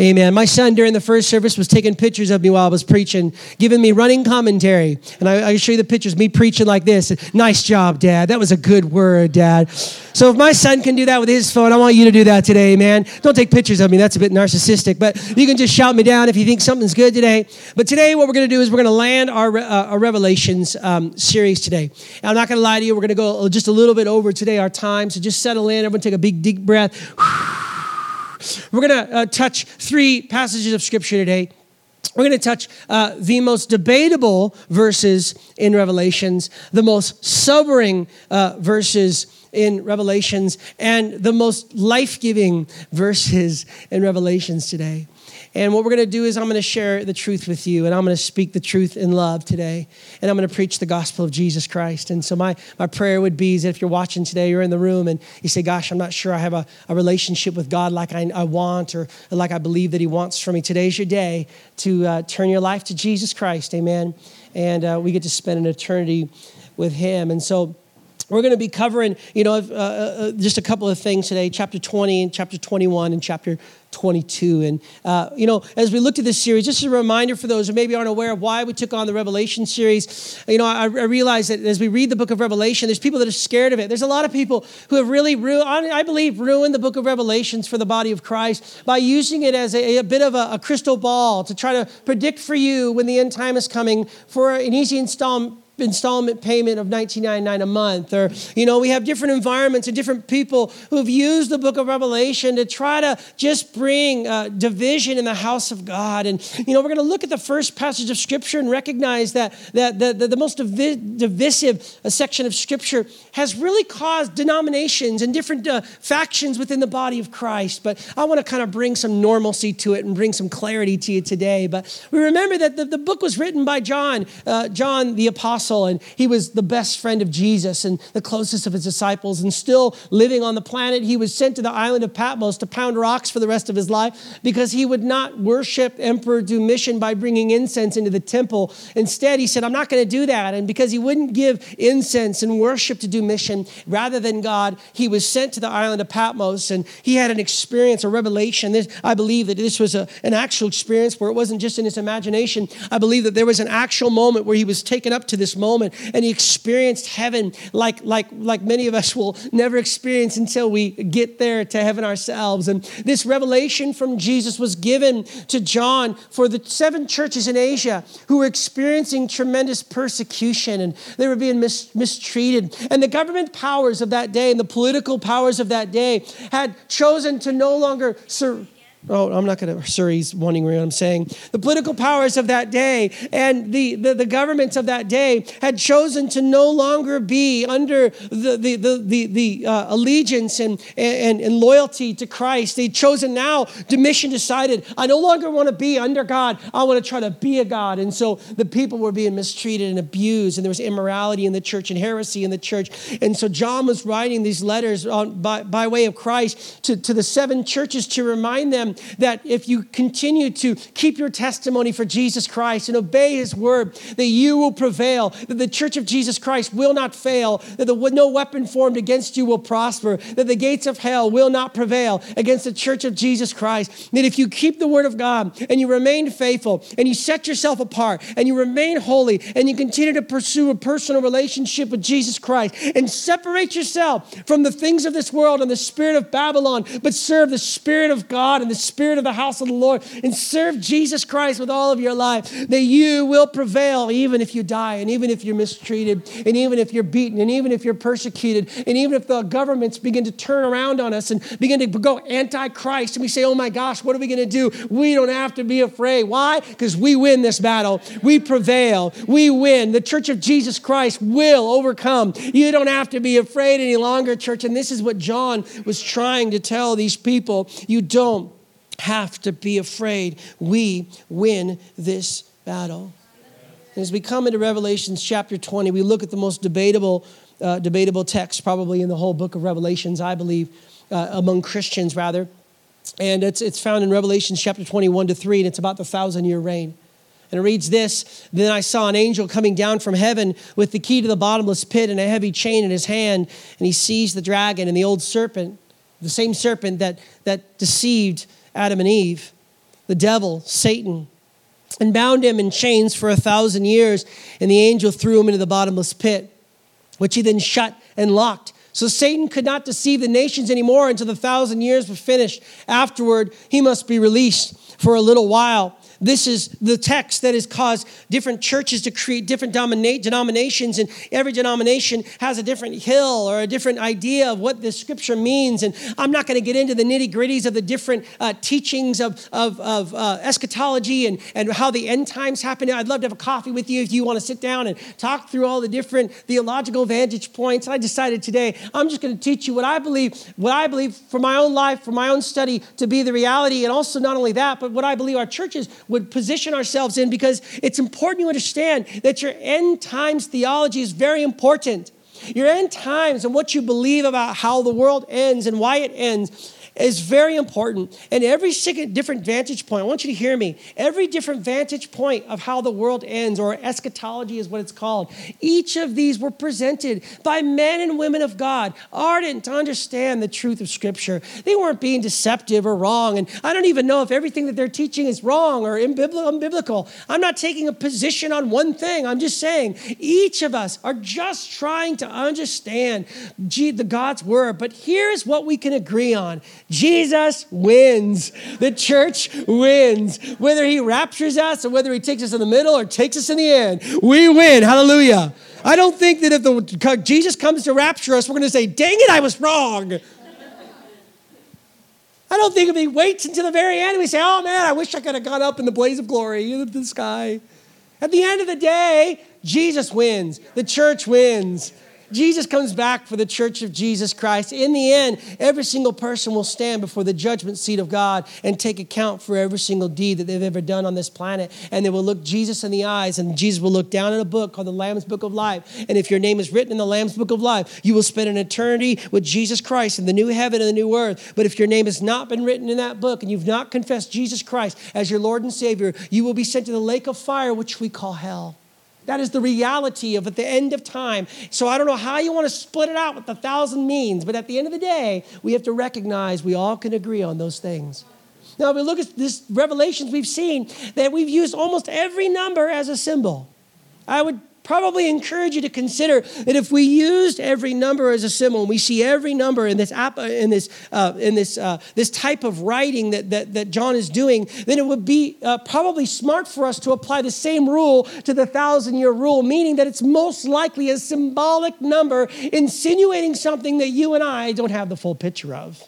Amen. My son during the first service was taking pictures of me while I was preaching, giving me running commentary. And I, I show you the pictures, me preaching like this. Nice job, Dad. That was a good word, Dad. So if my son can do that with his phone, I want you to do that today, man. Don't take pictures of me. That's a bit narcissistic, but you can just shout me down if you think something's good today. But today, what we're going to do is we're going to land our, uh, our Revelations um, series today. And I'm not going to lie to you. We're going to go just a little bit over today, our time. So just settle in. Everyone take a big, deep breath. We're going to uh, touch three passages of Scripture today. We're going to touch uh, the most debatable verses in Revelations, the most sobering uh, verses in Revelations, and the most life giving verses in Revelations today. And what we're going to do is I'm going to share the truth with you, and I'm going to speak the truth in love today, and I'm going to preach the gospel of Jesus Christ. And so my, my prayer would be is that if you're watching today, you're in the room, and you say, gosh, I'm not sure I have a, a relationship with God like I, I want or like I believe that he wants for me. Today's your day to uh, turn your life to Jesus Christ, amen? And uh, we get to spend an eternity with him. And so we're going to be covering, you know, uh, uh, uh, just a couple of things today, chapter 20 and chapter 21 and chapter 22. And, uh, you know, as we looked at this series, just a reminder for those who maybe aren't aware of why we took on the Revelation series. You know, I, I realize that as we read the book of Revelation, there's people that are scared of it. There's a lot of people who have really, ruined, I believe, ruined the book of Revelations for the body of Christ by using it as a, a bit of a, a crystal ball to try to predict for you when the end time is coming for an easy installment installment payment of $19.99 a month. Or, you know, we have different environments and different people who've used the book of Revelation to try to just bring uh, division in the house of God. And, you know, we're going to look at the first passage of Scripture and recognize that, that the, the, the most divi- divisive uh, section of Scripture has really caused denominations and different uh, factions within the body of Christ. But I want to kind of bring some normalcy to it and bring some clarity to you today. But we remember that the, the book was written by John, uh, John the Apostle apostle, and he was the best friend of Jesus and the closest of his disciples, and still living on the planet. He was sent to the island of Patmos to pound rocks for the rest of his life because he would not worship Emperor Domitian by bringing incense into the temple. Instead, he said, I'm not going to do that. And because he wouldn't give incense and worship to Domitian rather than God, he was sent to the island of Patmos, and he had an experience, a revelation. This, I believe that this was a, an actual experience where it wasn't just in his imagination. I believe that there was an actual moment where he was taken up to this moment and he experienced heaven like, like, like many of us will never experience until we get there to heaven ourselves. And this revelation from Jesus was given to John for the seven churches in Asia who were experiencing tremendous persecution and they were being mis- mistreated. And the government powers of that day and the political powers of that day had chosen to no longer serve Oh, I'm not going to, sir, he's wondering what I'm saying. The political powers of that day and the, the, the, governments of that day had chosen to no longer be under the, the, the, the, the uh, allegiance and, and, and loyalty to Christ. They'd chosen now, Domitian decided, I no longer want to be under God. I want to try to be a God. And so the people were being mistreated and abused, and there was immorality in the church and heresy in the church. And so John was writing these letters on, by, by way of Christ to, to the seven churches to remind them that if you continue to keep your testimony for Jesus Christ and obey his word, that you will prevail, that the church of Jesus Christ will not fail, that the, no weapon formed against you will prosper, that the gates of hell will not prevail against the church of Jesus Christ. That if you keep the word of God and you remain faithful and you set yourself apart and you remain holy and you continue to pursue a personal relationship with Jesus Christ and separate yourself from the things of this world and the spirit of Babylon, but serve the spirit of God and the spirit of the house of the Lord and serve Jesus Christ with all of your life, that you will prevail even if you die, and even if you're mistreated, and even if you're beaten, and even if you're persecuted, and even if the governments begin to turn around on us and begin to go anti Christ, and we say, oh my gosh, what are we going to do? We don't have to be afraid. Why? Because we win this battle. We prevail. We win. The church of Jesus Christ will overcome. You don't have to be afraid any longer, church. And this is what John was trying to tell these people. You don't have to be afraid. We win this battle. And as we come into Revelations chapter 20, we look at the most debatable, uh, debatable text probably in the whole book of Revelations, I believe, uh, among Christians rather. And it's, it's found in Revelations chapter 21 to 3, and it's about the thousand year reign. And it reads this Then I saw an angel coming down from heaven with the key to the bottomless pit and a heavy chain in his hand. And he seized the dragon and the old serpent, the same serpent that, that deceived Adam and Eve, the devil, Satan, and bound him in chains for a thousand years. And the angel threw him into the bottomless pit, which he then shut and locked. So Satan could not deceive the nations anymore until the thousand years were finished. Afterward, he must be released for a little while. This is the text that has caused different churches to create different denominations, and every denomination has a different hill or a different idea of what this scripture means. And I'm not going to get into the nitty gritties of the different uh, teachings of, of, of uh, eschatology and, and how the end times happen. I'd love to have a coffee with you if you want to sit down and talk through all the different theological vantage points. I decided today I'm just going to teach you what I believe, what I believe for my own life, for my own study to be the reality, and also not only that, but what I believe our churches would position ourselves in because it's important you understand that your end times theology is very important. Your end times and what you believe about how the world ends and why it ends is very important. And every different vantage point, I want you to hear me, every different vantage point of how the world ends, or eschatology is what it's called, each of these were presented by men and women of God, ardent to understand the truth of Scripture. They weren't being deceptive or wrong. And I don't even know if everything that they're teaching is wrong or unbiblical. I'm not taking a position on one thing. I'm just saying each of us are just trying to understand the God's word. But here's what we can agree on Jesus wins. The church wins. Whether he raptures us or whether he takes us in the middle or takes us in the end, we win. Hallelujah. I don't think that if the, Jesus comes to rapture us, we're going to say, dang it, I was wrong. I don't think if he waits until the very end, we say, oh man, I wish I could have gone up in the blaze of glory in the sky. At the end of the day, Jesus wins. The church wins. Jesus comes back for the church of Jesus Christ. In the end, every single person will stand before the judgment seat of God and take account for every single deed that they've ever done on this planet. And they will look Jesus in the eyes, and Jesus will look down in a book called the Lamb's Book of Life. And if your name is written in the Lamb's Book of Life, you will spend an eternity with Jesus Christ in the new heaven and the new earth. But if your name has not been written in that book and you've not confessed Jesus Christ as your Lord and Savior, you will be sent to the lake of fire, which we call hell. That is the reality of at the end of time. So I don't know how you want to split it out with a thousand means, but at the end of the day, we have to recognize we all can agree on those things. Now, if we look at this revelations we've seen that we've used almost every number as a symbol. I would probably encourage you to consider that if we used every number as a symbol and we see every number in this app, in this uh, in this uh, this type of writing that, that that John is doing, then it would be uh, probably smart for us to apply the same rule to the thousand year rule, meaning that it's most likely a symbolic number insinuating something that you and I don't have the full picture of.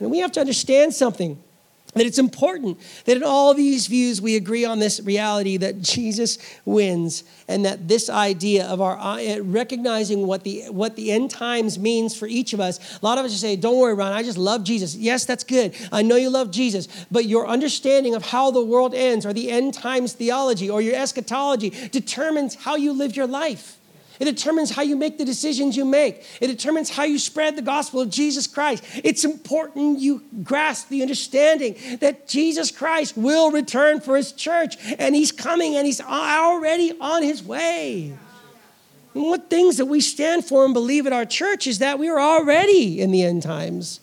And we have to understand something that it's important that in all these views we agree on this reality that Jesus wins and that this idea of our uh, recognizing what the what the end times means for each of us. A lot of us just say, "Don't worry, Ron, I just love Jesus." Yes, that's good. I know you love Jesus, but your understanding of how the world ends or the end times theology or your eschatology determines how you live your life. It determines how you make the decisions you make. It determines how you spread the gospel of Jesus Christ. It's important you grasp the understanding that Jesus Christ will return for his church and he's coming and he's already on his way. And what things that we stand for and believe at our church is that we are already in the end times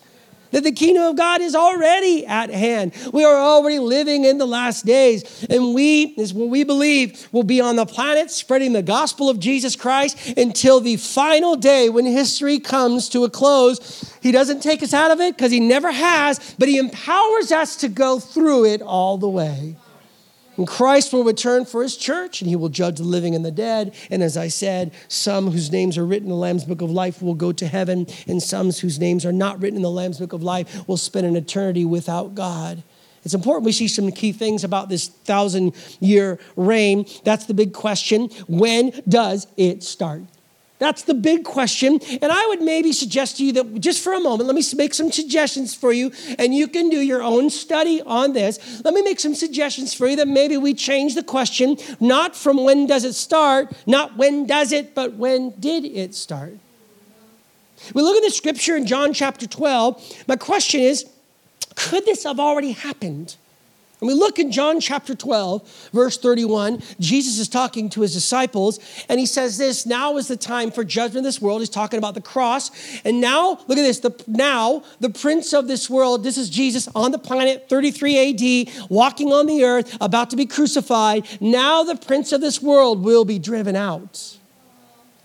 that the kingdom of God is already at hand. We are already living in the last days. And we, is what we believe, will be on the planet spreading the gospel of Jesus Christ until the final day when history comes to a close. He doesn't take us out of it because he never has, but he empowers us to go through it all the way. And Christ will return for his church, and he will judge the living and the dead. And as I said, some whose names are written in the Lamb's Book of Life will go to heaven, and some whose names are not written in the Lamb's Book of Life will spend an eternity without God. It's important we see some key things about this thousand year reign. That's the big question. When does it start? That's the big question. And I would maybe suggest to you that just for a moment, let me make some suggestions for you, and you can do your own study on this. Let me make some suggestions for you that maybe we change the question, not from when does it start, not when does it, but when did it start? We look at the scripture in John chapter 12. My question is, could this have already happened? And we look in John chapter 12, verse 31. Jesus is talking to his disciples, and he says this Now is the time for judgment of this world. He's talking about the cross. And now, look at this. The, now, the prince of this world, this is Jesus on the planet, 33 AD, walking on the earth, about to be crucified. Now, the prince of this world will be driven out.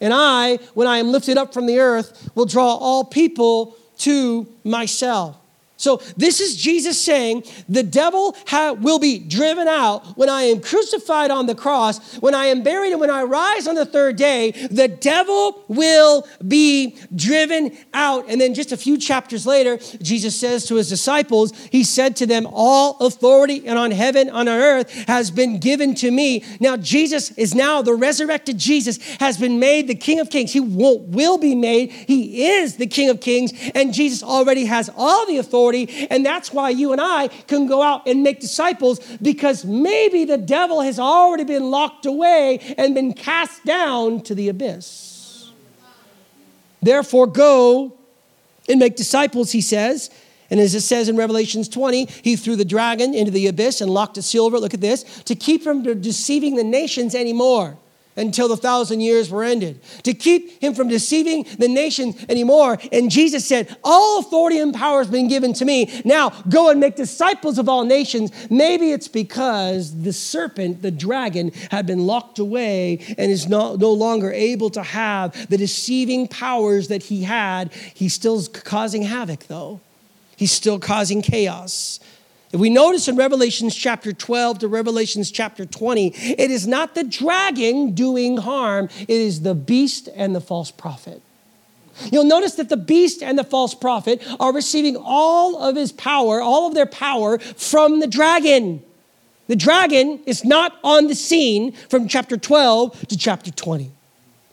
And I, when I am lifted up from the earth, will draw all people to myself. So, this is Jesus saying the devil ha- will be driven out when I am crucified on the cross, when I am buried, and when I rise on the third day. The devil will be driven out. And then, just a few chapters later, Jesus says to his disciples, He said to them, All authority and on heaven, on earth has been given to me. Now, Jesus is now the resurrected Jesus, has been made the King of Kings. He will, will be made. He is the King of Kings, and Jesus already has all the authority authority. And that's why you and I can go out and make disciples because maybe the devil has already been locked away and been cast down to the abyss. Therefore, go and make disciples, he says. And as it says in Revelations 20, he threw the dragon into the abyss and locked a silver. Look at this to keep from deceiving the nations anymore until the thousand years were ended, to keep him from deceiving the nation anymore. And Jesus said, All authority and power has been given to me. Now go and make disciples of all nations. Maybe it's because the serpent, the dragon, had been locked away and is no, no longer able to have the deceiving powers that he had. He's still causing havoc, though. He's still causing chaos. If we notice in Revelations chapter 12 to Revelations chapter 20, it is not the dragon doing harm, it is the beast and the false prophet. You'll notice that the beast and the false prophet are receiving all of his power, all of their power from the dragon. The dragon is not on the scene from chapter 12 to chapter 20.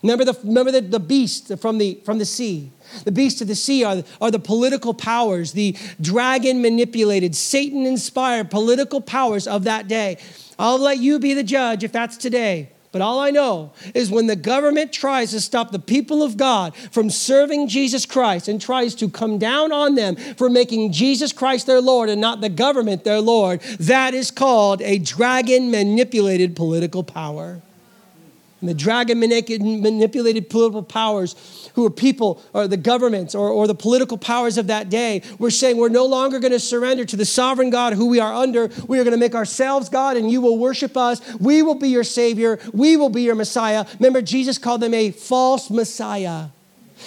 Remember the, remember the, the beast from the, from the sea. The beasts of the sea are, are the political powers, the dragon manipulated, Satan inspired political powers of that day. I'll let you be the judge if that's today. But all I know is when the government tries to stop the people of God from serving Jesus Christ and tries to come down on them for making Jesus Christ their Lord and not the government their Lord, that is called a dragon manipulated political power. And the dragon manipulated political powers who are people or the governments or, or the political powers of that day were saying we're no longer going to surrender to the sovereign God who we are under. We are going to make ourselves God and you will worship us. We will be your Savior. We will be your Messiah. Remember, Jesus called them a false Messiah.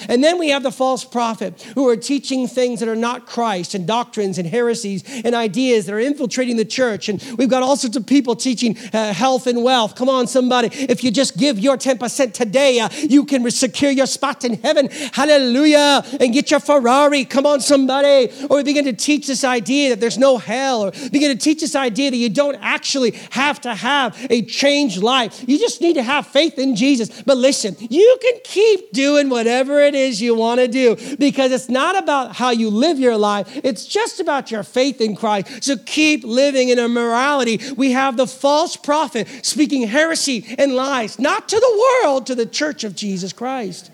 And then we have the false prophet who are teaching things that are not Christ and doctrines and heresies and ideas that are infiltrating the church. And we've got all sorts of people teaching uh, health and wealth. Come on, somebody. If you just give your 10% today, uh, you can secure your spot in heaven. Hallelujah. And get your Ferrari. Come on, somebody. Or we begin to teach this idea that there's no hell, or begin to teach this idea that you don't actually have to have a changed life. You just need to have faith in Jesus. But listen, you can keep doing whatever it is you want to do because it's not about how you live your life, it's just about your faith in Christ. So keep living in immorality. We have the false prophet speaking heresy and lies, not to the world, to the church of Jesus Christ.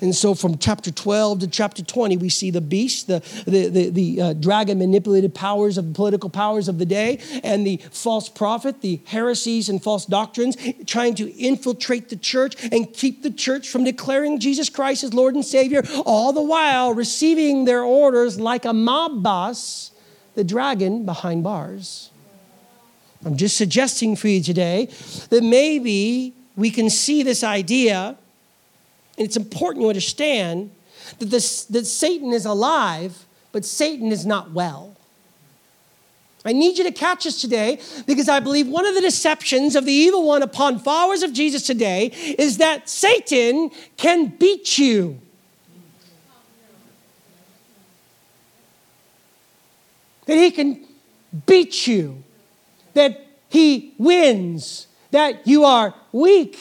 And so from chapter 12 to chapter 20, we see the beast, the, the, the, the uh, dragon manipulated powers of the political powers of the day, and the false prophet, the heresies and false doctrines, trying to infiltrate the church and keep the church from declaring Jesus Christ as Lord and Savior, all the while receiving their orders like a mob boss, the dragon behind bars. I'm just suggesting for you today that maybe we can see this idea and it's important you understand that, this, that Satan is alive, but Satan is not well. I need you to catch us today because I believe one of the deceptions of the evil one upon followers of Jesus today is that Satan can beat you. That he can beat you, that he wins, that you are weak.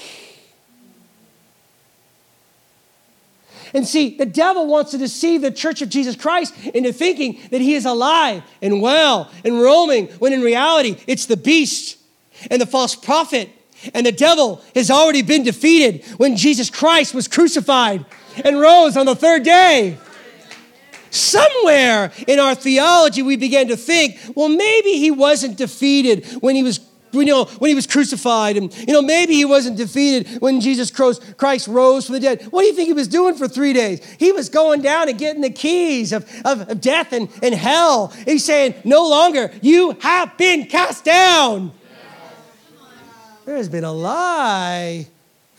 And see, the devil wants to deceive the church of Jesus Christ into thinking that he is alive and well and roaming, when in reality, it's the beast and the false prophet. And the devil has already been defeated when Jesus Christ was crucified and rose on the third day. somewhere in our theology, we began to think, well, maybe he wasn't defeated when he was know, when he was crucified, and you know, maybe he wasn't defeated when Jesus Christ rose from the dead. What do you think he was doing for three days? He was going down and getting the keys of, of, of death and, and hell. He's saying, No longer, you have been cast down. There has been a lie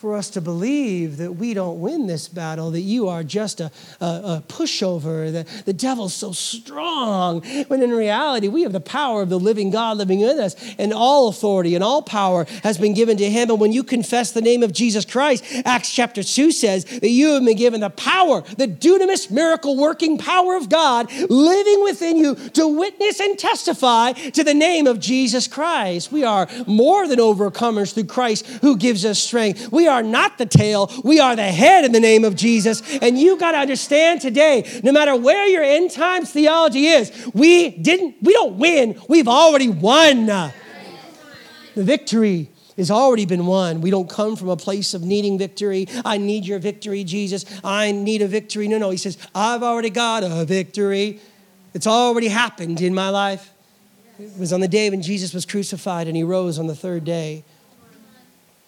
for us to believe that we don't win this battle, that you are just a, a, a, pushover, that the devil's so strong, when in reality, we have the power of the living God living in us, and all authority and all power has been given to him. And when you confess the name of Jesus Christ, Acts chapter 2 says that you have been given the power, the dunamis miracle working power of God living within you to witness and testify to the name of Jesus Christ. We are more than overcomers through Christ who gives us strength. We are are not the tail, we are the head in the name of Jesus. And you got to understand today, no matter where your end times theology is, we didn't, we don't win, we've already won. The victory has already been won. We don't come from a place of needing victory. I need your victory, Jesus. I need a victory. No, no. He says, I've already got a victory. It's already happened in my life. It was on the day when Jesus was crucified and he rose on the third day.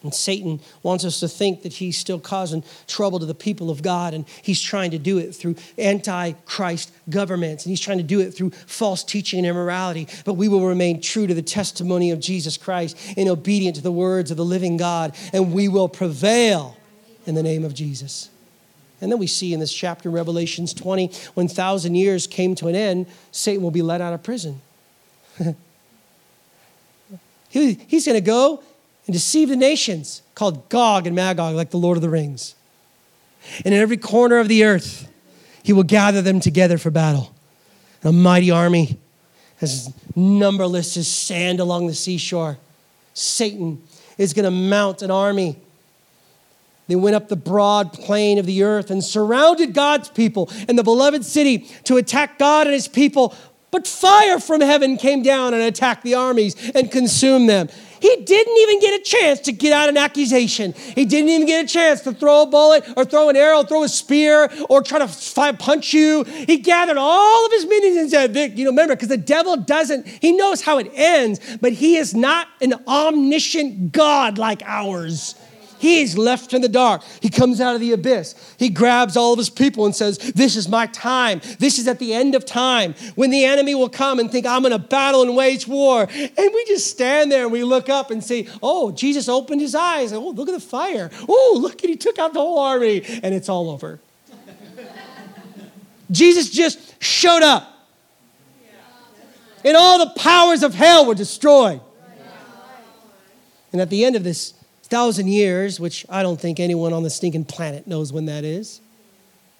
And Satan wants us to think that he's still causing trouble to the people of God, and he's trying to do it through anti-Christ governments, and he's trying to do it through false teaching and immorality. But we will remain true to the testimony of Jesus Christ and obedient to the words of the living God, and we will prevail in the name of Jesus. And then we see in this chapter, Revelations 20, when thousand years came to an end, Satan will be let out of prison. he, he's going to go and deceive the nations, called Gog and Magog, like the Lord of the Rings. And in every corner of the earth, he will gather them together for battle. A mighty army, as numberless as sand along the seashore. Satan is going to mount an army. They went up the broad plain of the earth and surrounded God's people and the beloved city to attack God and his people. But fire from heaven came down and attacked the armies and consumed them. He didn't even get a chance to get out an accusation. He didn't even get a chance to throw a bullet or throw an arrow, throw a spear, or try to punch you. He gathered all of his minions and said, Vic, you know, remember, because the devil doesn't, he knows how it ends, but he is not an omniscient God like ours. He's left in the dark. He comes out of the abyss. He grabs all of his people and says, This is my time. This is at the end of time when the enemy will come and think, I'm going to battle and wage war. And we just stand there and we look up and say, Oh, Jesus opened his eyes. Oh, look at the fire. Oh, look he took out the whole army. And it's all over. Jesus just showed up. And all the powers of hell were destroyed. And at the end of this thousand years, which I don't think anyone on the stinking planet knows when that is.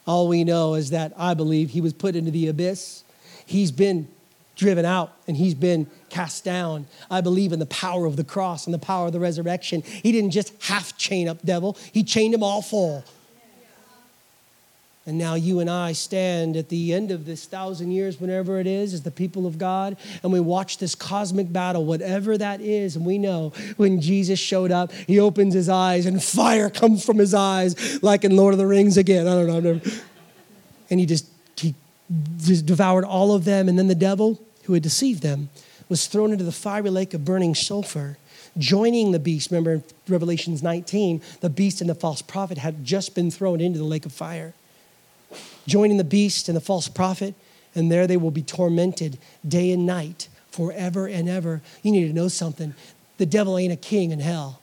All we know is that I believe he was put into the abyss. He's been driven out and he's been cast down. I believe in the power of the cross and the power of the resurrection. He didn't just half chain up devil, he chained him all full. And now you and I stand at the end of this thousand years, whenever it is, as the people of God, and we watch this cosmic battle, whatever that is. And we know when Jesus showed up, he opens his eyes and fire comes from his eyes, like in Lord of the Rings again. I don't know. Never... And he just, he just devoured all of them. And then the devil, who had deceived them, was thrown into the fiery lake of burning sulfur joining the beast. Remember in Revelations 19, the beast and the false prophet had just been thrown into the lake of fire joining the beast and the false prophet, and there they will be tormented day and night forever and ever. You need to know something. The devil ain't a king in hell.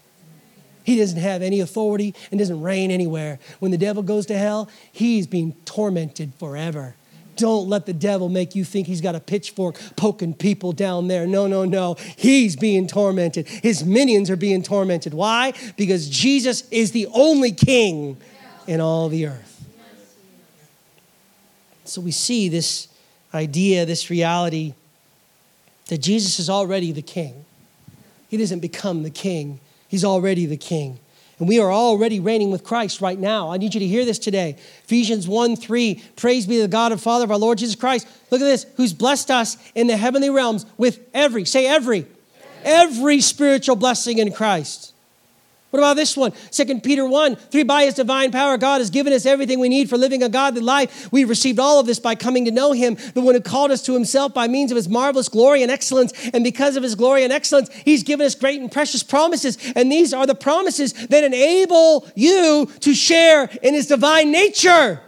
He doesn't have any authority and doesn't reign anywhere. When the devil goes to hell, he's being tormented forever. Don't let the devil make you think he's got a pitchfork poking people down there. No, no, no. He's being tormented. His minions are being tormented. Why? Because Jesus is the only king in all the earth. So we see this idea, this reality that Jesus is already the king. He doesn't become the king, he's already the king. And we are already reigning with Christ right now. I need you to hear this today. Ephesians 1 3, praise be to the God and Father of our Lord Jesus Christ. Look at this, who's blessed us in the heavenly realms with every, say every, every spiritual blessing in Christ. What about this one? 2 Peter 1 3 By his divine power, God has given us everything we need for living a godly life. We received all of this by coming to know him, the one who called us to himself by means of his marvelous glory and excellence. And because of his glory and excellence, he's given us great and precious promises. And these are the promises that enable you to share in his divine nature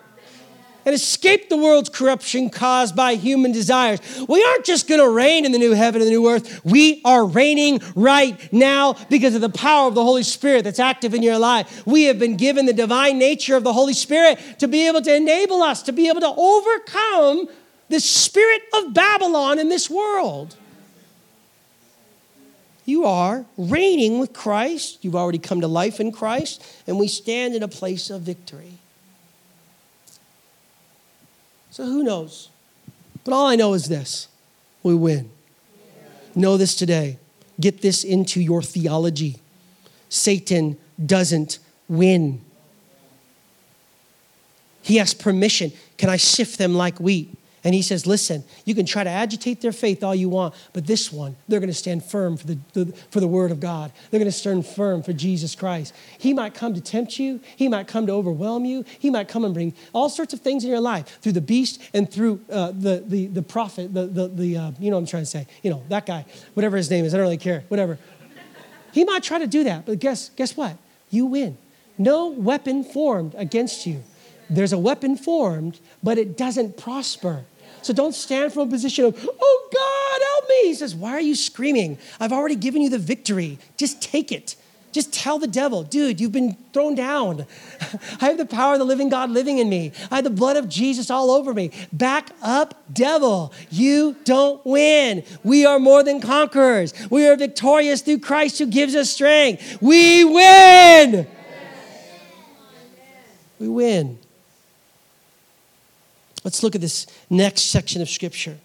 and escape the world's corruption caused by human desires. We aren't just going to reign in the new heaven and the new earth. We are reigning right now because of the power of the Holy Spirit that's active in your life. We have been given the divine nature of the Holy Spirit to be able to enable us to be able to overcome the spirit of Babylon in this world. You are reigning with Christ. You've already come to life in Christ, and we stand in a place of victory. So who knows? But all I know is this we win. Know this today. Get this into your theology. Satan doesn't win. He asks permission. Can I sift them like wheat? And he says, Listen, you can try to agitate their faith all you want, but this one, they're going to stand firm for the, the, for the word of God. They're going to stand firm for Jesus Christ. He might come to tempt you, he might come to overwhelm you, he might come and bring all sorts of things in your life through the beast and through uh, the, the, the prophet, the, the, the uh, you know what I'm trying to say, you know, that guy, whatever his name is, I don't really care, whatever. He might try to do that, but guess, guess what? You win. No weapon formed against you. There's a weapon formed, but it doesn't prosper. So don't stand from a position of, oh God, help me. He says, why are you screaming? I've already given you the victory. Just take it. Just tell the devil, dude, you've been thrown down. I have the power of the living God living in me. I have the blood of Jesus all over me. Back up, devil. You don't win. We are more than conquerors. We are victorious through Christ who gives us strength. We win. We win. Let's look at this next section of Scripture.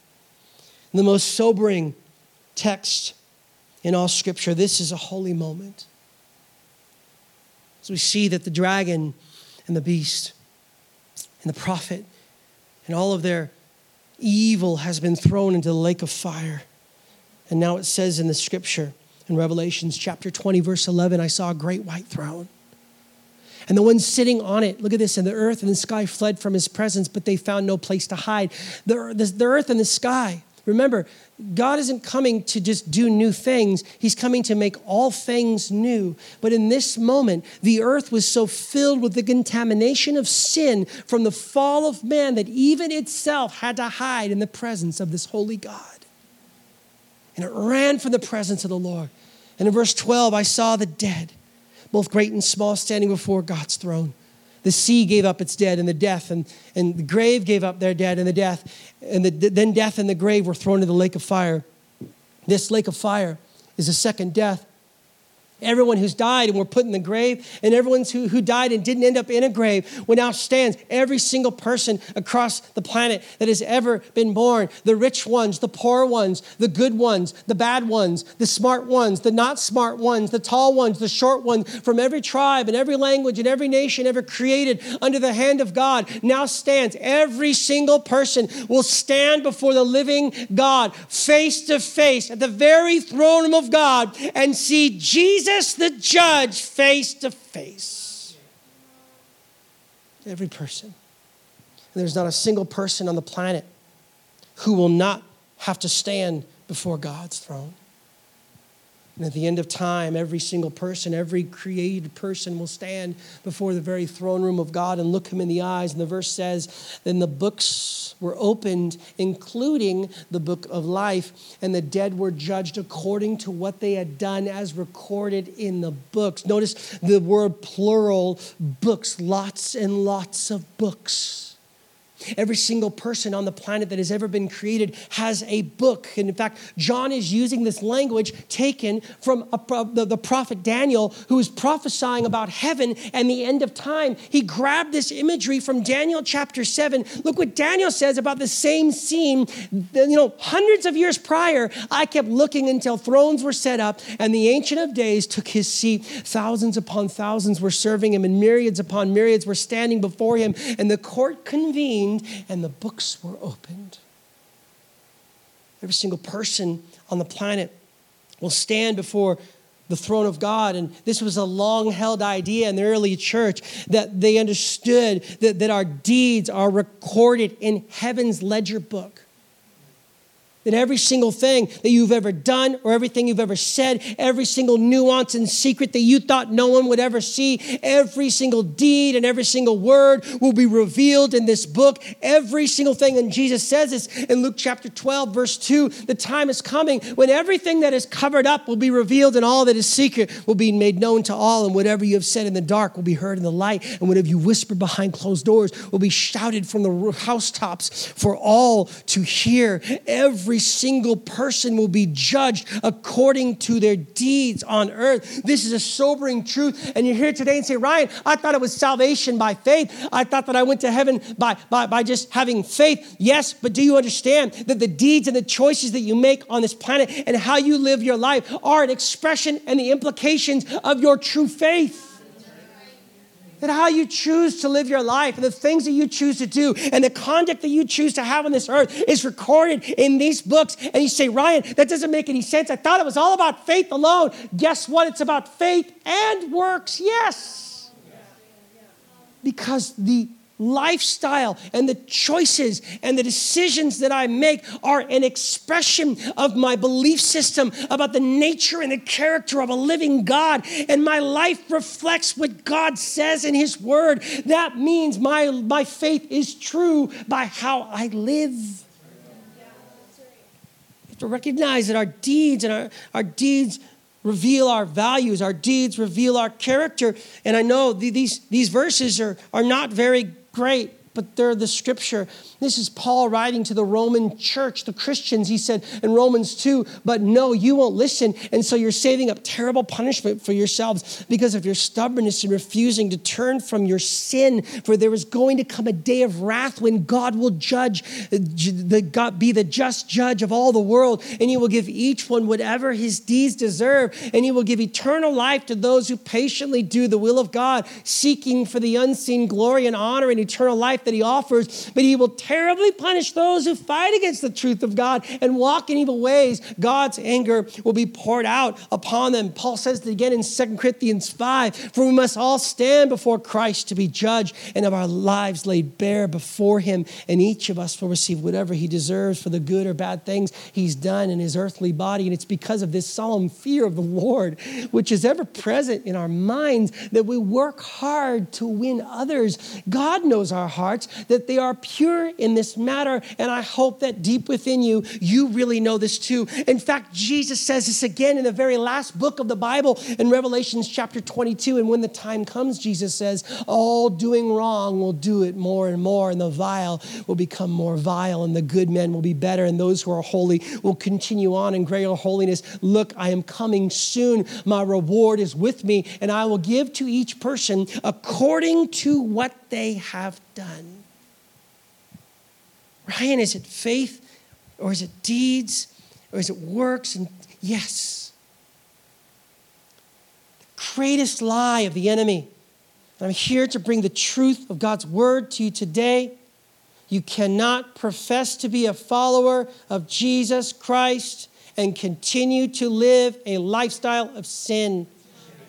The most sobering text in all Scripture. This is a holy moment. As we see that the dragon and the beast and the prophet and all of their evil has been thrown into the lake of fire. And now it says in the Scripture, in Revelations chapter 20, verse 11, I saw a great white throne and the ones sitting on it, look at this, and the earth and the sky fled from his presence, but they found no place to hide. The, the, the earth and the sky, remember, God isn't coming to just do new things, He's coming to make all things new. But in this moment, the earth was so filled with the contamination of sin from the fall of man that even itself had to hide in the presence of this holy God. And it ran from the presence of the Lord. And in verse 12, I saw the dead both great and small, standing before God's throne. The sea gave up its dead and the death, and, and the grave gave up their dead and the death. And the, then death and the grave were thrown into the lake of fire. This lake of fire is the second death. Everyone who's died and were put in the grave, and everyone who, who died and didn't end up in a grave, will now stands. Every single person across the planet that has ever been born the rich ones, the poor ones, the good ones, the bad ones, the smart ones, the not smart ones, the tall ones, the short ones, from every tribe and every language and every nation ever created under the hand of God now stands. Every single person will stand before the living God face to face at the very throne of God and see Jesus Jesus the judge face to face. Every person. And there's not a single person on the planet who will not have to stand before God's throne. And at the end of time, every single person, every created person will stand before the very throne room of God and look him in the eyes. And the verse says, Then the books were opened, including the book of life, and the dead were judged according to what they had done as recorded in the books. Notice the word plural books, lots and lots of books. Every single person on the planet that has ever been created has a book. And in fact, John is using this language taken from a, the, the prophet Daniel, who is prophesying about heaven and the end of time. He grabbed this imagery from Daniel chapter 7. Look what Daniel says about the same scene. You know, hundreds of years prior, I kept looking until thrones were set up and the Ancient of Days took his seat. Thousands upon thousands were serving him, and myriads upon myriads were standing before him, and the court convened and the books were opened. Every single person on the planet will stand before the throne of God. And this was a long held idea in the early church that they understood that, that our deeds are recorded in heaven's ledger book. That every single thing that you've ever done or everything you've ever said, every single nuance and secret that you thought no one would ever see, every single deed and every single word will be revealed in this book. Every single thing. And Jesus says this in Luke chapter 12, verse 2 the time is coming when everything that is covered up will be revealed and all that is secret will be made known to all. And whatever you have said in the dark will be heard in the light. And whatever you whisper behind closed doors will be shouted from the housetops for all to hear. Every every single person will be judged according to their deeds on earth. This is a sobering truth. And you're here today and say, Ryan, I thought it was salvation by faith. I thought that I went to heaven by, by, by just having faith. Yes, but do you understand that the deeds and the choices that you make on this planet and how you live your life are an expression and the implications of your true faith? That how you choose to live your life and the things that you choose to do and the conduct that you choose to have on this earth is recorded in these books. And you say, Ryan, that doesn't make any sense. I thought it was all about faith alone. Guess what? It's about faith and works. Yes. Because the lifestyle and the choices and the decisions that I make are an expression of my belief system about the nature and the character of a living God. And my life reflects what God says in His Word. That means my, my faith is true by how I live. To recognize that our deeds and our, our deeds reveal our values, our deeds reveal our character. And I know these, these verses are, are not very great, but they're the scripture. This is Paul writing to the Roman church, the Christians. He said in Romans 2, but no, you won't listen. And so you're saving up terrible punishment for yourselves because of your stubbornness and refusing to turn from your sin. For there is going to come a day of wrath when God will judge, the, God, be the just judge of all the world. And he will give each one whatever his deeds deserve. And he will give eternal life to those who patiently do the will of God, seeking for the unseen glory and honor and eternal life that he offers. But he will terribly punish those who fight against the truth of God and walk in evil ways. God's anger will be poured out upon them. Paul says it again in 2 Corinthians 5 For we must all stand before Christ to be judged and have our lives laid bare before him, and each of us will receive whatever he deserves for the good or bad things he's done in his earthly body. And it's because of this solemn fear of the Lord, which is ever present in our minds, that we work hard to win others. God knows our hearts, that they are pure in this matter. And I hope that deep within you, you really know this too. In fact, Jesus says this again in the very last book of the Bible in Revelations chapter 22. And when the time comes, Jesus says, all doing wrong will do it more and more, and the vile will become more vile, and the good men will be better, and those who are holy will continue on in greater holiness. Look, I am coming soon. My reward is with me, and I will give to each person according to what they have done. Ryan, is it faith or is it deeds or is it works? And yes. The greatest lie of the enemy. I'm here to bring the truth of God's word to you today. You cannot profess to be a follower of Jesus Christ and continue to live a lifestyle of sin.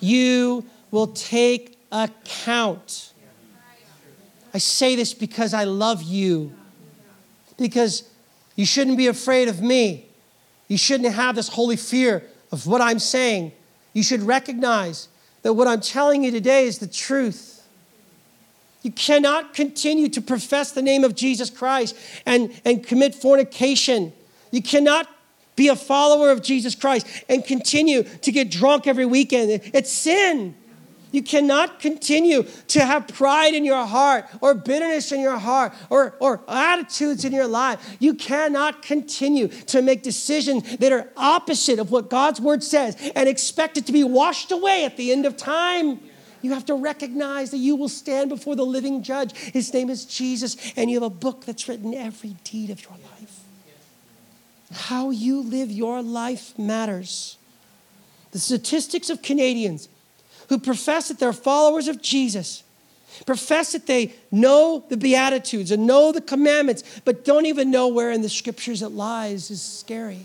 You will take account. I say this because I love you because you shouldn't be afraid of me. You shouldn't have this holy fear of what I'm saying. You should recognize that what I'm telling you today is the truth. You cannot continue to profess the name of Jesus Christ and, and commit fornication. You cannot be a follower of Jesus Christ and continue to get drunk every weekend. It's sin. You cannot continue to have pride in your heart or bitterness in your heart or, or attitudes in your life. You cannot continue to make decisions that are opposite of what God's word says and expect it to be washed away at the end of time. You have to recognize that you will stand before the living judge. His name is Jesus, and you have a book that's written every deed of your life. How you live your life matters. The statistics of Canadians who profess that they're followers of Jesus, profess that they know the Beatitudes and know the commandments, but don't even know where in the scriptures it lies is scary.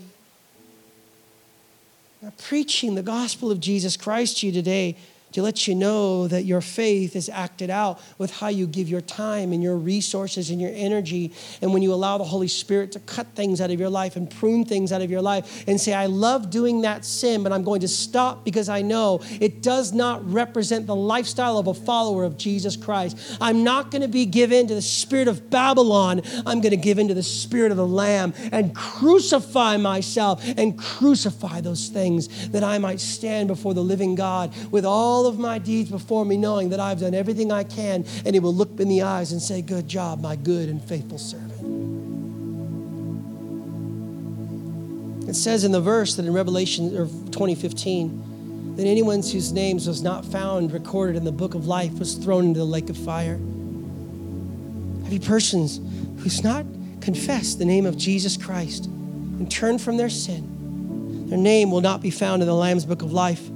I'm preaching the gospel of Jesus Christ to you today to let you know that your faith is acted out with how you give your time and your resources and your energy. And when you allow the Holy Spirit to cut things out of your life and prune things out of your life and say, I love doing that sin, but I'm going to stop because I know it does not represent the lifestyle of a follower of Jesus Christ. I'm not going to be given to the spirit of Babylon. I'm going to give into the spirit of the Lamb and crucify myself and crucify those things that I might stand before the living God with all all of my deeds before me, knowing that I've done everything I can, and He will look in the eyes and say, Good job, my good and faithful servant. It says in the verse that in Revelation or 2015 that anyone whose names was not found recorded in the book of life was thrown into the lake of fire. Have persons who's not confessed the name of Jesus Christ and turned from their sin, their name will not be found in the Lamb's book of life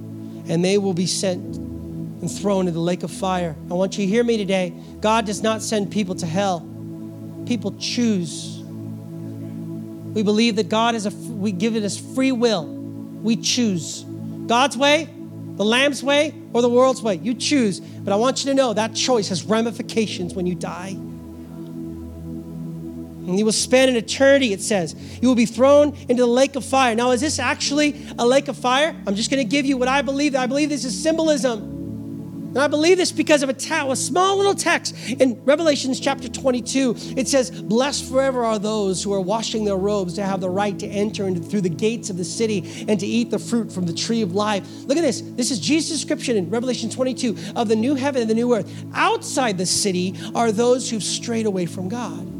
and they will be sent and thrown into the lake of fire. I want you to hear me today. God does not send people to hell. People choose. We believe that God is a we give it as free will. We choose. God's way, the lamb's way, or the world's way. You choose. But I want you to know that choice has ramifications when you die. And you will spend an eternity, it says. You will be thrown into the lake of fire. Now, is this actually a lake of fire? I'm just going to give you what I believe. I believe this is symbolism. And I believe this because of a, ta- a small little text in Revelations chapter 22. It says, Blessed forever are those who are washing their robes to have the right to enter into, through the gates of the city and to eat the fruit from the tree of life. Look at this. This is Jesus' description in Revelation 22 of the new heaven and the new earth. Outside the city are those who've strayed away from God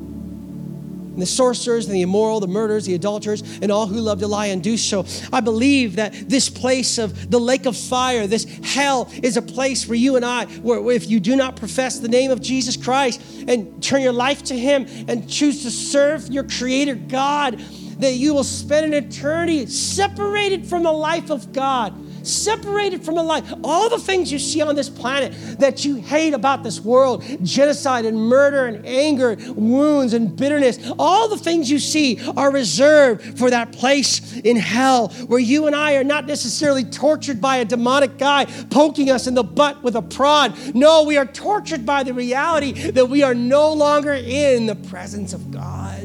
and the sorcerers and the immoral, the murderers, the adulterers, and all who love to lie and do so. I believe that this place of the lake of fire, this hell, is a place where you and I, where if you do not profess the name of Jesus Christ and turn your life to Him and choose to serve your Creator God, that you will spend an eternity separated from the life of God separated from the light. All the things you see on this planet that you hate about this world genocide and murder and anger, wounds and bitterness all the things you see are reserved for that place in hell where you and I are not necessarily tortured by a demonic guy poking us in the butt with a prod. No, we are tortured by the reality that we are no longer in the presence of God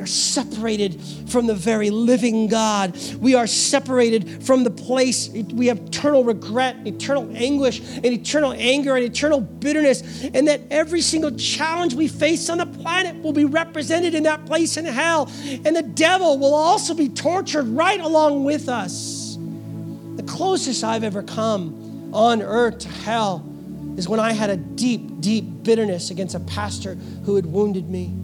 are separated from the very living God. We are separated from the place. We have eternal regret, eternal anguish, and eternal anger, and eternal bitterness. And that every single challenge we face on the planet will be represented in that place in hell. And the devil will also be tortured right along with us. The closest I've ever come on earth to hell is when I had a deep, deep bitterness against a pastor who had wounded me.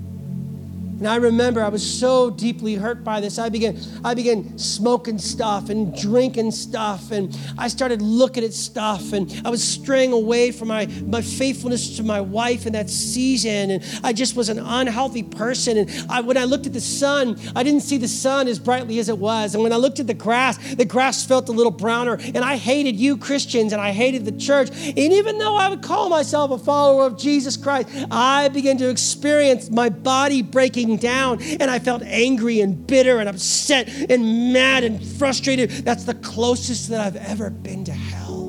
And I remember I was so deeply hurt by this. I began, I began smoking stuff and drinking stuff, and I started looking at stuff, and I was straying away from my, my faithfulness to my wife in that season, and I just was an unhealthy person. And I, when I looked at the sun, I didn't see the sun as brightly as it was. And when I looked at the grass, the grass felt a little browner. And I hated you Christians, and I hated the church. And even though I would call myself a follower of Jesus Christ, I began to experience my body breaking down and I felt angry and bitter and upset and mad and frustrated. That's the closest that I've ever been to hell.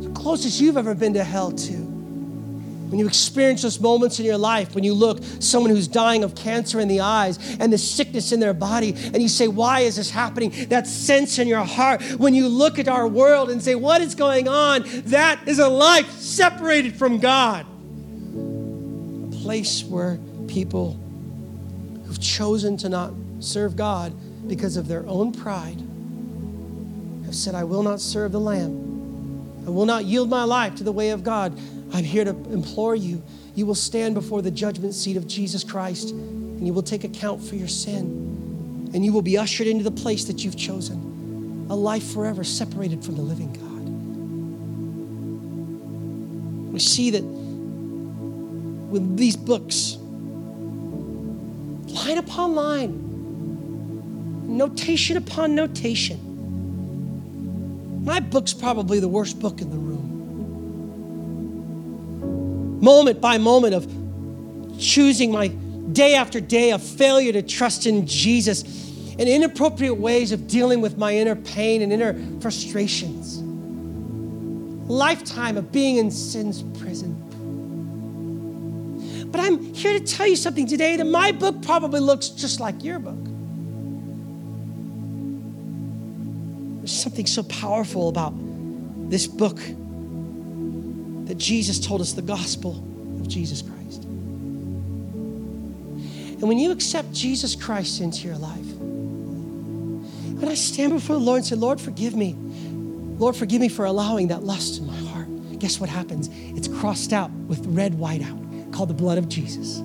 The closest you've ever been to hell, too. When you experience those moments in your life, when you look someone who's dying of cancer in the eyes and the sickness in their body, and you say, Why is this happening? That sense in your heart, when you look at our world and say, What is going on? That is a life separated from God. A place where people who've chosen to not serve God because of their own pride have said, I will not serve the Lamb. I will not yield my life to the way of God. I'm here to implore you. You will stand before the judgment seat of Jesus Christ and you will take account for your sin. And you will be ushered into the place that you've chosen a life forever separated from the living God. We see that with these books, line upon line, notation upon notation. My book's probably the worst book in the room. Moment by moment of choosing my day after day of failure to trust in Jesus and inappropriate ways of dealing with my inner pain and inner frustrations. Lifetime of being in sin's prison. But I'm here to tell you something today that my book probably looks just like your book. There's something so powerful about this book that Jesus told us the gospel of Jesus Christ. And when you accept Jesus Christ into your life, when I stand before the Lord and say, Lord, forgive me. Lord, forgive me for allowing that lust in my heart. Guess what happens? It's crossed out with red white out called the blood of Jesus.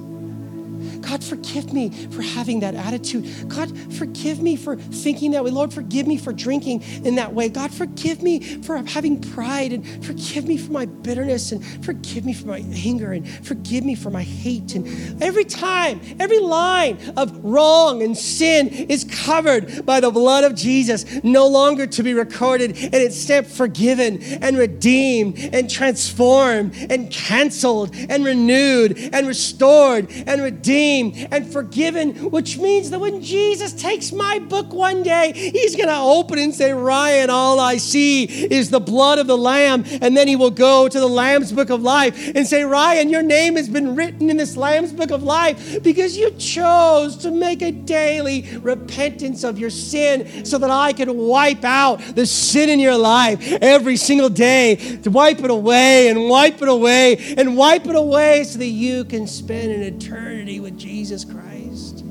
God, forgive me for having that attitude. God, forgive me for thinking that way. Lord, forgive me for drinking in that way. God, forgive me for having pride and forgive me for my bitterness and forgive me for my anger and forgive me for my hate. And every time, every line of wrong and sin is covered by the blood of Jesus, no longer to be recorded, and it's stamped forgiven and redeemed and transformed and canceled and renewed and restored and redeemed and forgiven, which means that when Jesus takes my book one day, he's going to open and say, Ryan, all I see is the blood of the Lamb. And then he will go to the Lamb's book of life and say, Ryan, your name has been written in this Lamb's book of life because you chose to make a daily repentance of your sin so that I could wipe out the sin in your life every single day, to wipe it away and wipe it away and wipe it away so that you can spend an eternity with Jesus Christ.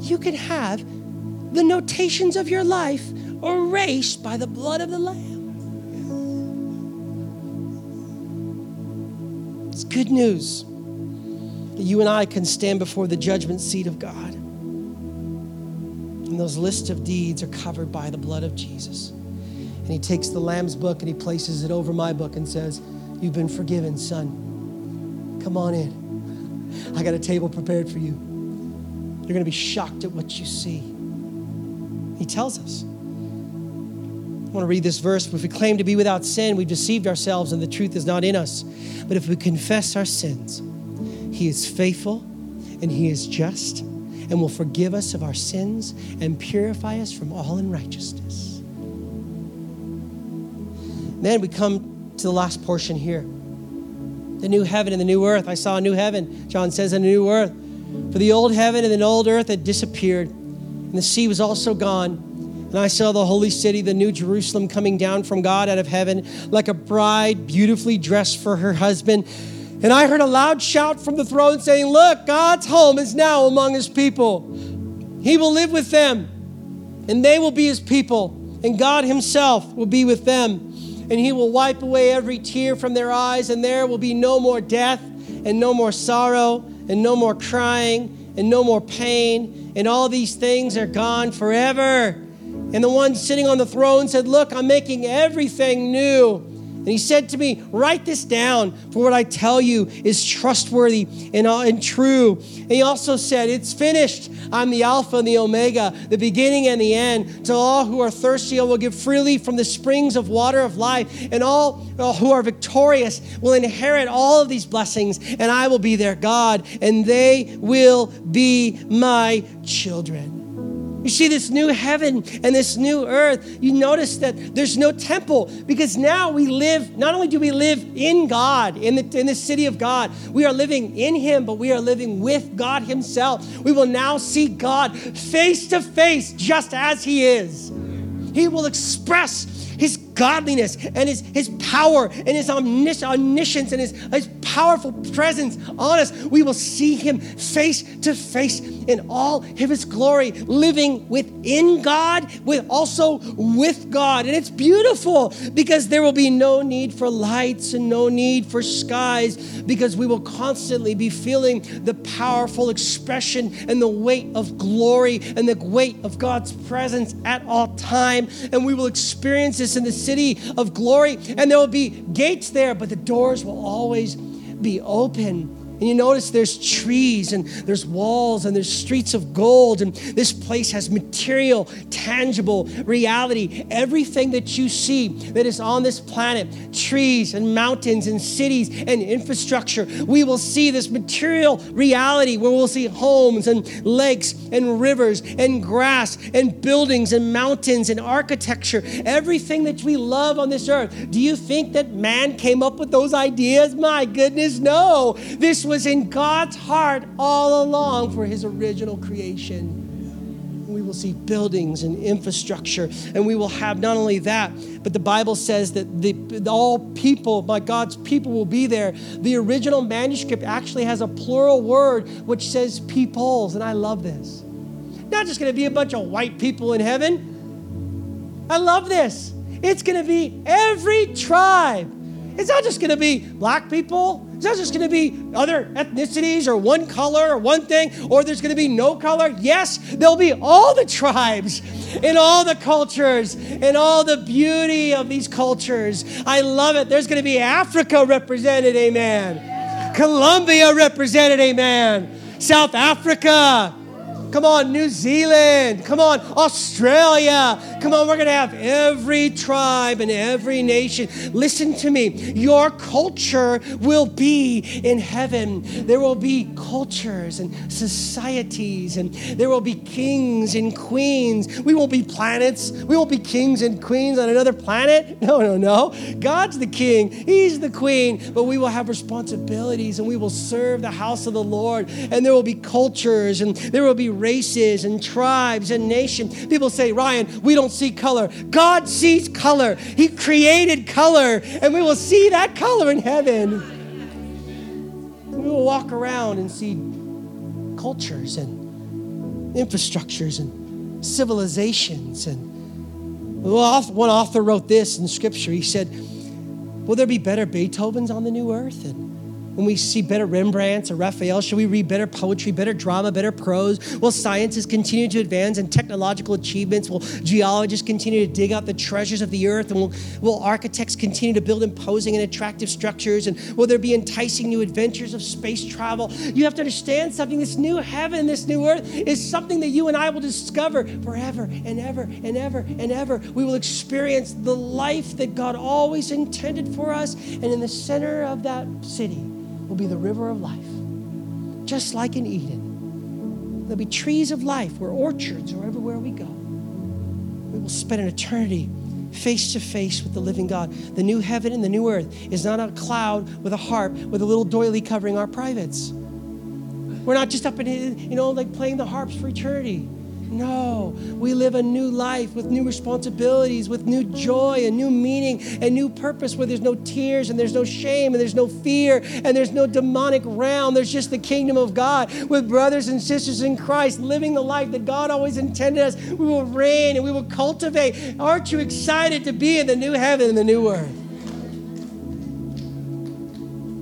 You can have the notations of your life erased by the blood of the Lamb. It's good news that you and I can stand before the judgment seat of God. And those lists of deeds are covered by the blood of Jesus. And he takes the Lamb's book and he places it over my book and says, You've been forgiven, son. Come on in. I got a table prepared for you. You're going to be shocked at what you see. He tells us. I want to read this verse. If we claim to be without sin, we've deceived ourselves and the truth is not in us. But if we confess our sins, He is faithful and He is just and will forgive us of our sins and purify us from all unrighteousness. Then we come to the last portion here the new heaven and the new earth. I saw a new heaven, John says, and a new earth. For the old heaven and the old earth had disappeared, and the sea was also gone. And I saw the holy city, the new Jerusalem, coming down from God out of heaven, like a bride beautifully dressed for her husband. And I heard a loud shout from the throne saying, Look, God's home is now among his people. He will live with them, and they will be his people, and God himself will be with them and he will wipe away every tear from their eyes, and there will be no more death, and no more sorrow, and no more crying, and no more pain, and all these things are gone forever. And the one sitting on the throne said, Look, I'm making everything new. And he said to me, Write this down, for what I tell you is trustworthy and, uh, and true. And he also said, It's finished. I'm the Alpha and the Omega, the beginning and the end. To all who are thirsty, I will give freely from the springs of water of life. And all uh, who are victorious will inherit all of these blessings, and I will be their God, and they will be my children. You see this new heaven and this new earth. You notice that there's no temple because now we live, not only do we live in God, in the, in the city of God, we are living in Him, but we are living with God Himself. We will now see God face to face just as He is. He will express his godliness and his, his power and his omnis- omniscience and his, his powerful presence on us, we will see him face to face in all of his glory, living within God, with also with God. And it's beautiful because there will be no need for lights and no need for skies because we will constantly be feeling the powerful expression and the weight of glory and the weight of God's presence at all time. And we will experience this in the city of glory, and there will be gates there, but the doors will always be open And you notice there's trees and there's walls and there's streets of gold. And this place has material, tangible reality. Everything that you see that is on this planet trees and mountains and cities and infrastructure we will see this material reality where we'll see homes and lakes and rivers and grass and buildings and mountains and architecture. Everything that we love on this earth. Do you think that man came up with those ideas? My goodness, no. This was in God's heart all along for his original creation. We will see buildings and infrastructure, and we will have not only that, but the Bible says that the, all people, my God's people, will be there. The original manuscript actually has a plural word which says peoples, and I love this. Not just going to be a bunch of white people in heaven. I love this. It's going to be every tribe. It's not just going to be black people. It's not just going to be other ethnicities or one color or one thing, or there's going to be no color. Yes, there'll be all the tribes and all the cultures and all the beauty of these cultures. I love it. There's going to be Africa represented, amen. Colombia represented, amen. South Africa, Come on, New Zealand. Come on, Australia. Come on, we're going to have every tribe and every nation. Listen to me. Your culture will be in heaven. There will be cultures and societies, and there will be kings and queens. We won't be planets. We won't be kings and queens on another planet. No, no, no. God's the king, He's the queen, but we will have responsibilities and we will serve the house of the Lord, and there will be cultures and there will be races and tribes and nations. People say, Ryan, we don't see color. God sees color. He created color, and we will see that color in heaven. We will walk around and see cultures and infrastructures and civilizations. And one author wrote this in scripture. He said, Will there be better Beethovens on the new earth? And when we see better Rembrandts or Raphael? Should we read better poetry, better drama, better prose? Will sciences continue to advance and technological achievements? Will geologists continue to dig out the treasures of the earth? And will, will architects continue to build imposing and attractive structures? And will there be enticing new adventures of space travel? You have to understand something. This new heaven, this new earth is something that you and I will discover forever and ever and ever and ever. We will experience the life that God always intended for us. And in the center of that city, will be the river of life, just like in Eden. There'll be trees of life where orchards are everywhere we go. We will spend an eternity face to face with the living God. The new heaven and the new earth is not a cloud with a harp with a little doily covering our privates. We're not just up in, you know, like playing the harps for eternity. No, we live a new life with new responsibilities, with new joy and new meaning and new purpose where there's no tears and there's no shame and there's no fear and there's no demonic realm. There's just the kingdom of God with brothers and sisters in Christ living the life that God always intended us. We will reign and we will cultivate. Aren't you excited to be in the new heaven and the new earth?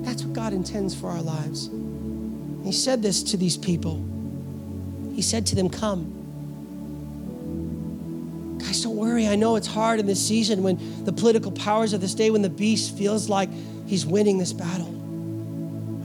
That's what God intends for our lives. He said this to these people. He said to them, Come. Guys, don't worry. I know it's hard in this season when the political powers of this day, when the beast feels like he's winning this battle.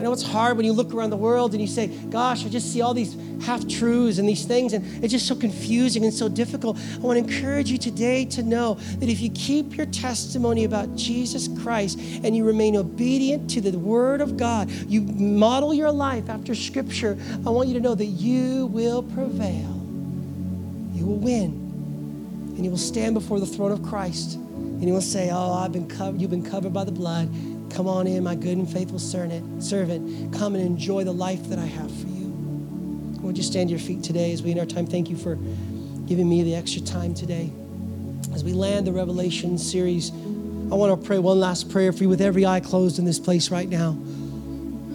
I know it's hard when you look around the world and you say, Gosh, I just see all these half truths and these things, and it's just so confusing and so difficult. I want to encourage you today to know that if you keep your testimony about Jesus Christ and you remain obedient to the Word of God, you model your life after Scripture, I want you to know that you will prevail. You will win and you will stand before the throne of Christ and you will say, Oh, I've been covered, you've been covered by the blood. Come on in, my good and faithful servant. Come and enjoy the life that I have for you. Would you stand to your feet today as we in our time? Thank you for giving me the extra time today. As we land the Revelation series, I want to pray one last prayer for you with every eye closed in this place right now.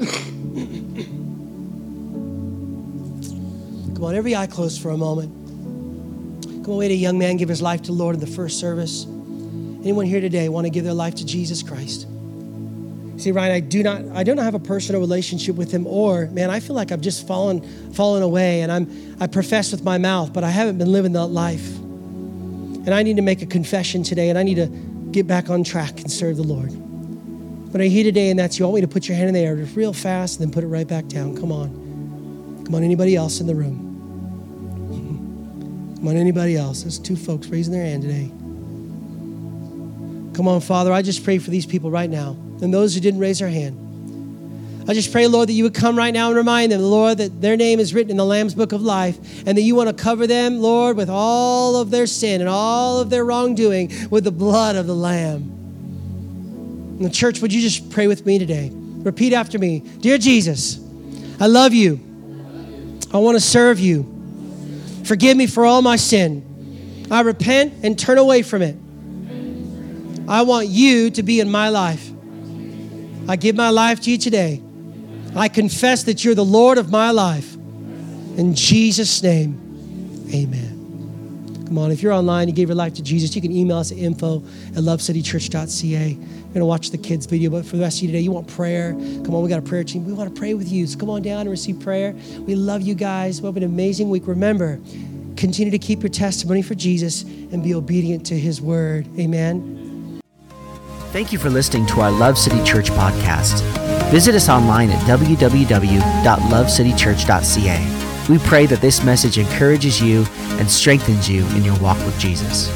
Come on, every eye closed for a moment. On, we a young man give his life to the Lord in the first service. Anyone here today want to give their life to Jesus Christ? See, Ryan, I do not, I do not have a personal relationship with him, or man, I feel like I've just fallen, fallen away, and I'm, I profess with my mouth, but I haven't been living that life. And I need to make a confession today, and I need to get back on track and serve the Lord. But I hear today, and that's you. I want you to put your hand in the air real fast and then put it right back down. Come on. Come on, anybody else in the room? Come on, anybody else? There's two folks raising their hand today. Come on, Father, I just pray for these people right now and those who didn't raise their hand. I just pray, Lord, that you would come right now and remind them, Lord, that their name is written in the Lamb's book of life and that you want to cover them, Lord, with all of their sin and all of their wrongdoing with the blood of the Lamb. And the church, would you just pray with me today? Repeat after me Dear Jesus, I love you. I want to serve you. Forgive me for all my sin. I repent and turn away from it. I want you to be in my life. I give my life to you today. I confess that you're the Lord of my life. In Jesus' name, amen. Come on, if you're online, and you gave your life to Jesus, you can email us at info at lovecitychurch.ca. You're to watch the kids' video, but for the rest of you today, you want prayer? Come on, we got a prayer team. We want to pray with you. So come on down and receive prayer. We love you guys. We have an amazing week. Remember, continue to keep your testimony for Jesus and be obedient to his word. Amen. Thank you for listening to our Love City Church podcast. Visit us online at www.lovecitychurch.ca. We pray that this message encourages you and strengthens you in your walk with Jesus.